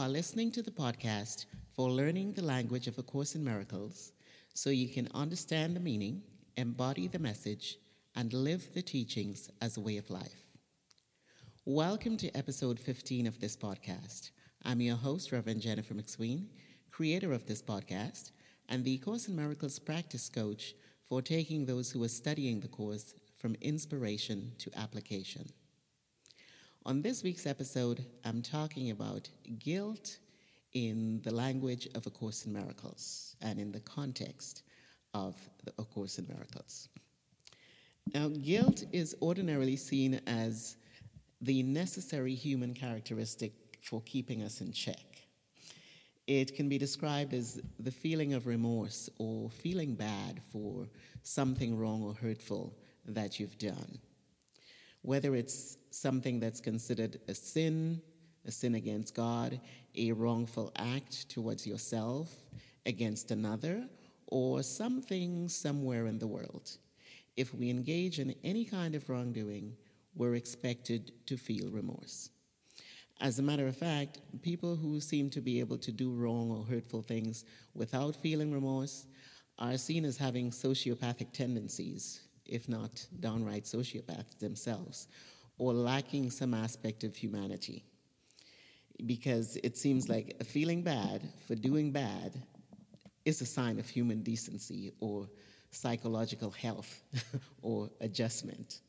Are listening to the podcast for learning the language of A Course in Miracles so you can understand the meaning, embody the message, and live the teachings as a way of life. Welcome to episode 15 of this podcast. I'm your host, Reverend Jennifer McSween, creator of this podcast, and the Course in Miracles practice coach for taking those who are studying the course from inspiration to application. On this week's episode, I'm talking about guilt in the language of A Course in Miracles and in the context of A Course in Miracles. Now, guilt is ordinarily seen as the necessary human characteristic for keeping us in check. It can be described as the feeling of remorse or feeling bad for something wrong or hurtful that you've done whether it's something that's considered a sin, a sin against God, a wrongful act towards yourself, against another, or something somewhere in the world. If we engage in any kind of wrongdoing, we're expected to feel remorse. As a matter of fact, people who seem to be able to do wrong or hurtful things without feeling remorse are seen as having sociopathic tendencies, if not downright sociopaths themselves, or lacking some aspect of humanity. Because it seems like feeling bad for doing bad is a sign of human decency or psychological health or adjustment,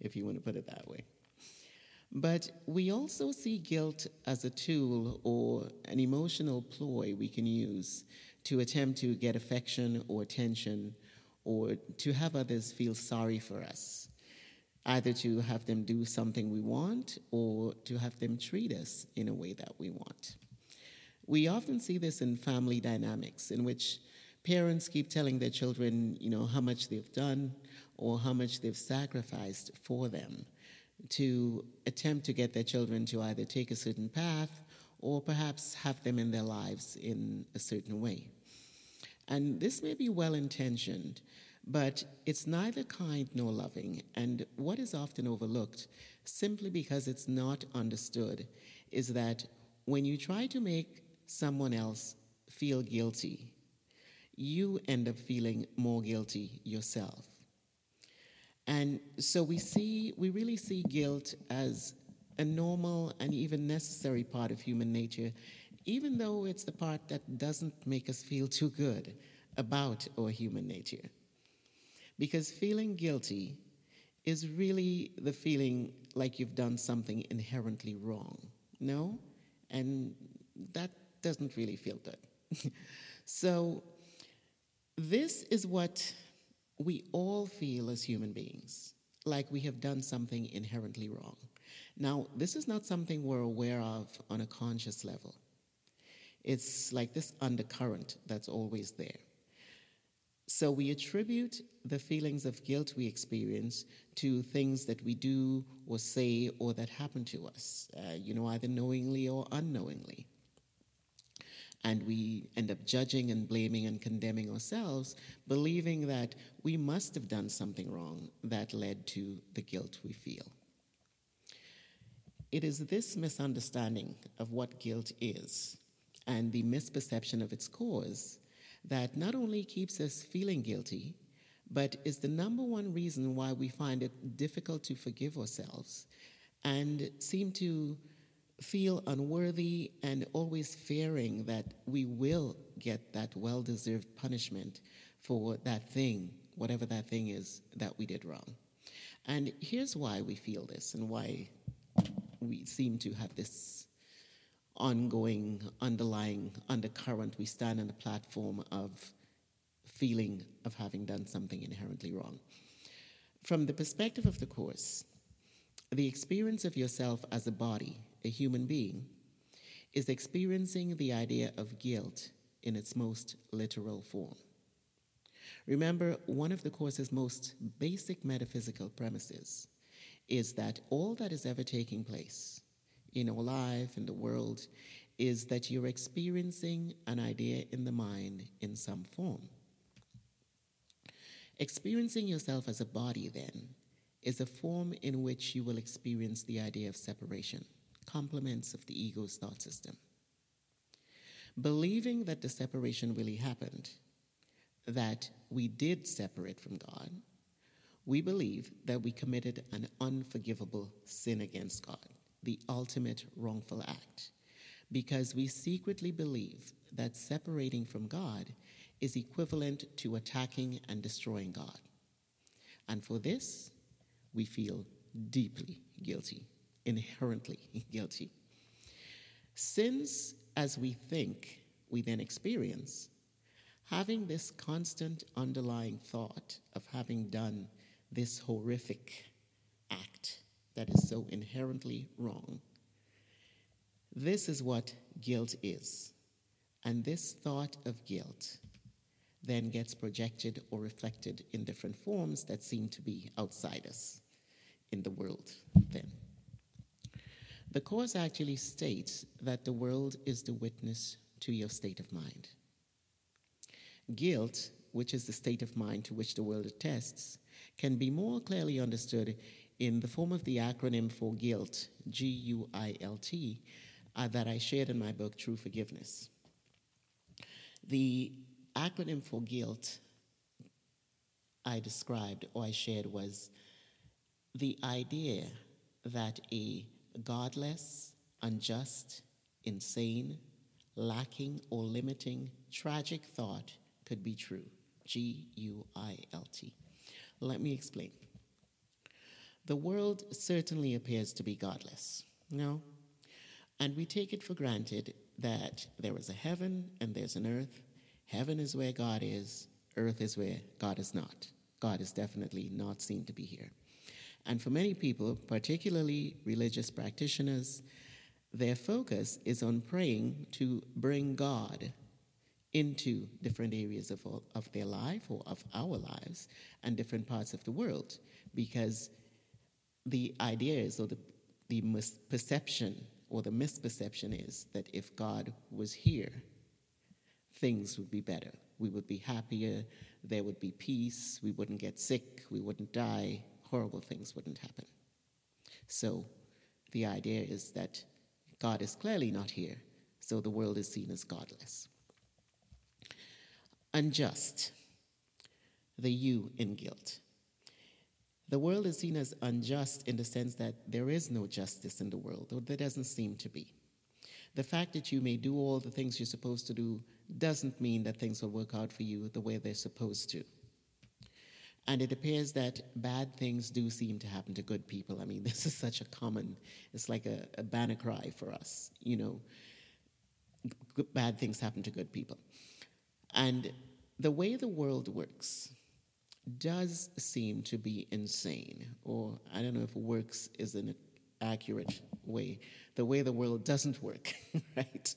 if you want to put it that way. But we also see guilt as a tool or an emotional ploy we can use to attempt to get affection or attention or to have others feel sorry for us, either to have them do something we want or to have them treat us in a way that we want. We often see this in family dynamics in which parents keep telling their children, you know, how much they've done or how much they've sacrificed for them to attempt to get their children to either take a certain path or perhaps have them in their lives in a certain way. And this may be well intentioned, but it's neither kind nor loving. And what is often overlooked, simply because it's not understood, is that when you try to make someone else feel guilty, you end up feeling more guilty yourself. And so we see, we really see guilt as a normal and even necessary part of human nature even though it's the part that doesn't make us feel too good about our human nature. Because feeling guilty is really the feeling like you've done something inherently wrong. No? And that doesn't really feel good. so, this is what we all feel as human beings like we have done something inherently wrong. Now, this is not something we're aware of on a conscious level. It's like this undercurrent that's always there. So we attribute the feelings of guilt we experience to things that we do or say or that happen to us, uh, you know, either knowingly or unknowingly. And we end up judging and blaming and condemning ourselves, believing that we must have done something wrong that led to the guilt we feel. It is this misunderstanding of what guilt is and the misperception of its cause that not only keeps us feeling guilty, but is the number one reason why we find it difficult to forgive ourselves and seem to feel unworthy and always fearing that we will get that well deserved punishment for that thing, whatever that thing is that we did wrong. And here's why we feel this and why we seem to have this ongoing, underlying undercurrent. We stand on the platform of feeling of having done something inherently wrong. From the perspective of the Course, the experience of yourself as a body, a human being, is experiencing the idea of guilt in its most literal form. Remember, one of the Course's most basic metaphysical premises is that all that is ever taking place, in our life, in the world, is that you're experiencing an idea in the mind in some form. Experiencing yourself as a body, then, is a form in which you will experience the idea of separation, compliments of the ego's thought system. Believing that the separation really happened, that we did separate from God, we believe that we committed an unforgivable sin against God, the ultimate wrongful act, because we secretly believe that separating from God is equivalent to attacking and destroying God. And for this, we feel deeply guilty, inherently guilty. Since, as we think, we then experience, having this constant underlying thought of having done this horrific that is so inherently wrong. This is what guilt is. And this thought of guilt then gets projected or reflected in different forms that seem to be outside us in the world then. The Course actually states that the world is the witness to your state of mind. Guilt, which is the state of mind to which the world attests, can be more clearly understood in the form of the acronym for GUILT, G U I L T, uh, that I shared in my book, True Forgiveness. The acronym for guilt I described or I shared was the idea that a godless, unjust, insane, lacking, or limiting tragic thought could be true. G U I L T. Let me explain. The world certainly appears to be godless, no? And we take it for granted that there is a heaven and there's an earth. Heaven is where God is, earth is where God is not. God is definitely not seen to be here. And for many people, particularly religious practitioners, their focus is on praying to bring God into different areas of, of their life or of our lives and different parts of the world because the idea is, or the, the misperception or the misperception is that if God was here, things would be better. We would be happier, there would be peace, we wouldn't get sick, we wouldn't die, horrible things wouldn't happen. So the idea is that God is clearly not here, so the world is seen as godless. Unjust, the you in guilt. The world is seen as unjust in the sense that there is no justice in the world, or there doesn't seem to be. The fact that you may do all the things you're supposed to do doesn't mean that things will work out for you the way they're supposed to. And it appears that bad things do seem to happen to good people. I mean, this is such a common, it's like a, a banner cry for us, you know, bad things happen to good people. And the way the world works, does seem to be insane, or I don't know if works is an accurate way, the way the world doesn't work, right?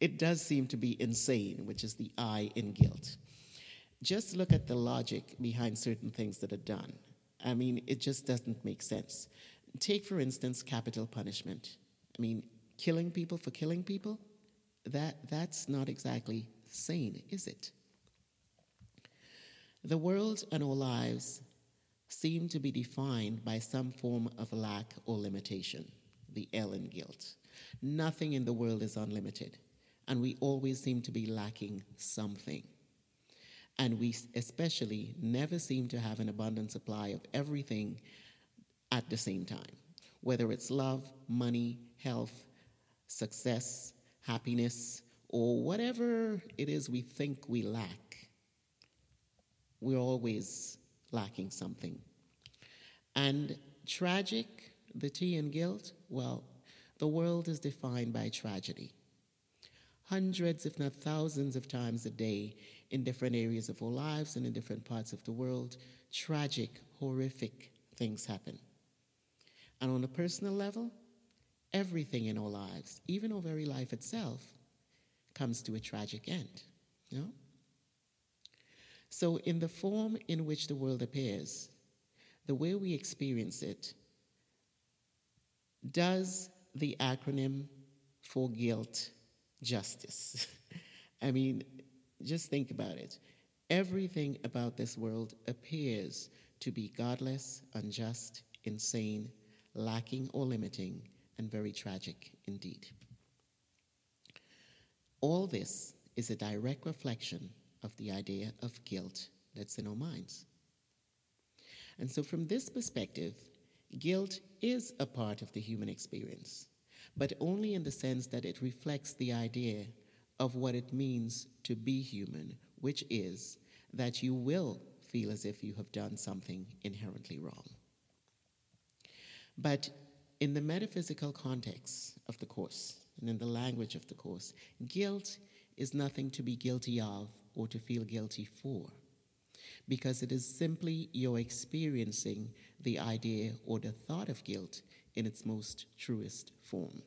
It does seem to be insane, which is the I in guilt. Just look at the logic behind certain things that are done. I mean, it just doesn't make sense. Take, for instance, capital punishment. I mean, killing people for killing people? That, that's not exactly sane, is it? The world and our lives seem to be defined by some form of lack or limitation, the in guilt. Nothing in the world is unlimited, and we always seem to be lacking something. And we especially never seem to have an abundant supply of everything at the same time, whether it's love, money, health, success, happiness, or whatever it is we think we lack we're always lacking something. And tragic, the T in guilt, well, the world is defined by tragedy. Hundreds, if not thousands, of times a day in different areas of our lives and in different parts of the world, tragic, horrific things happen. And on a personal level, everything in our lives, even our very life itself, comes to a tragic end. You know? So, in the form in which the world appears, the way we experience it, does the acronym for guilt justice? I mean, just think about it. Everything about this world appears to be godless, unjust, insane, lacking or limiting, and very tragic indeed. All this is a direct reflection of the idea of guilt that's in our minds. And so, from this perspective, guilt is a part of the human experience, but only in the sense that it reflects the idea of what it means to be human, which is that you will feel as if you have done something inherently wrong. But in the metaphysical context of the Course and in the language of the Course, guilt is nothing to be guilty of or to feel guilty for, because it is simply your experiencing the idea or the thought of guilt in its most truest form.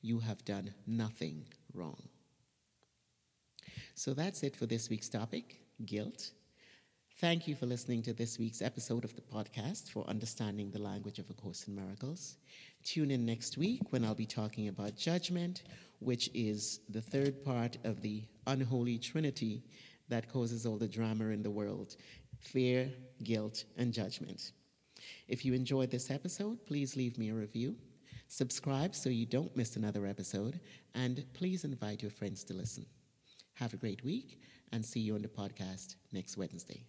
You have done nothing wrong. So that's it for this week's topic guilt. Thank you for listening to this week's episode of the podcast for understanding the language of A Course in Miracles. Tune in next week when I'll be talking about judgment, which is the third part of the unholy trinity that causes all the drama in the world fear, guilt, and judgment. If you enjoyed this episode, please leave me a review. Subscribe so you don't miss another episode, and please invite your friends to listen. Have a great week and see you on the podcast next Wednesday.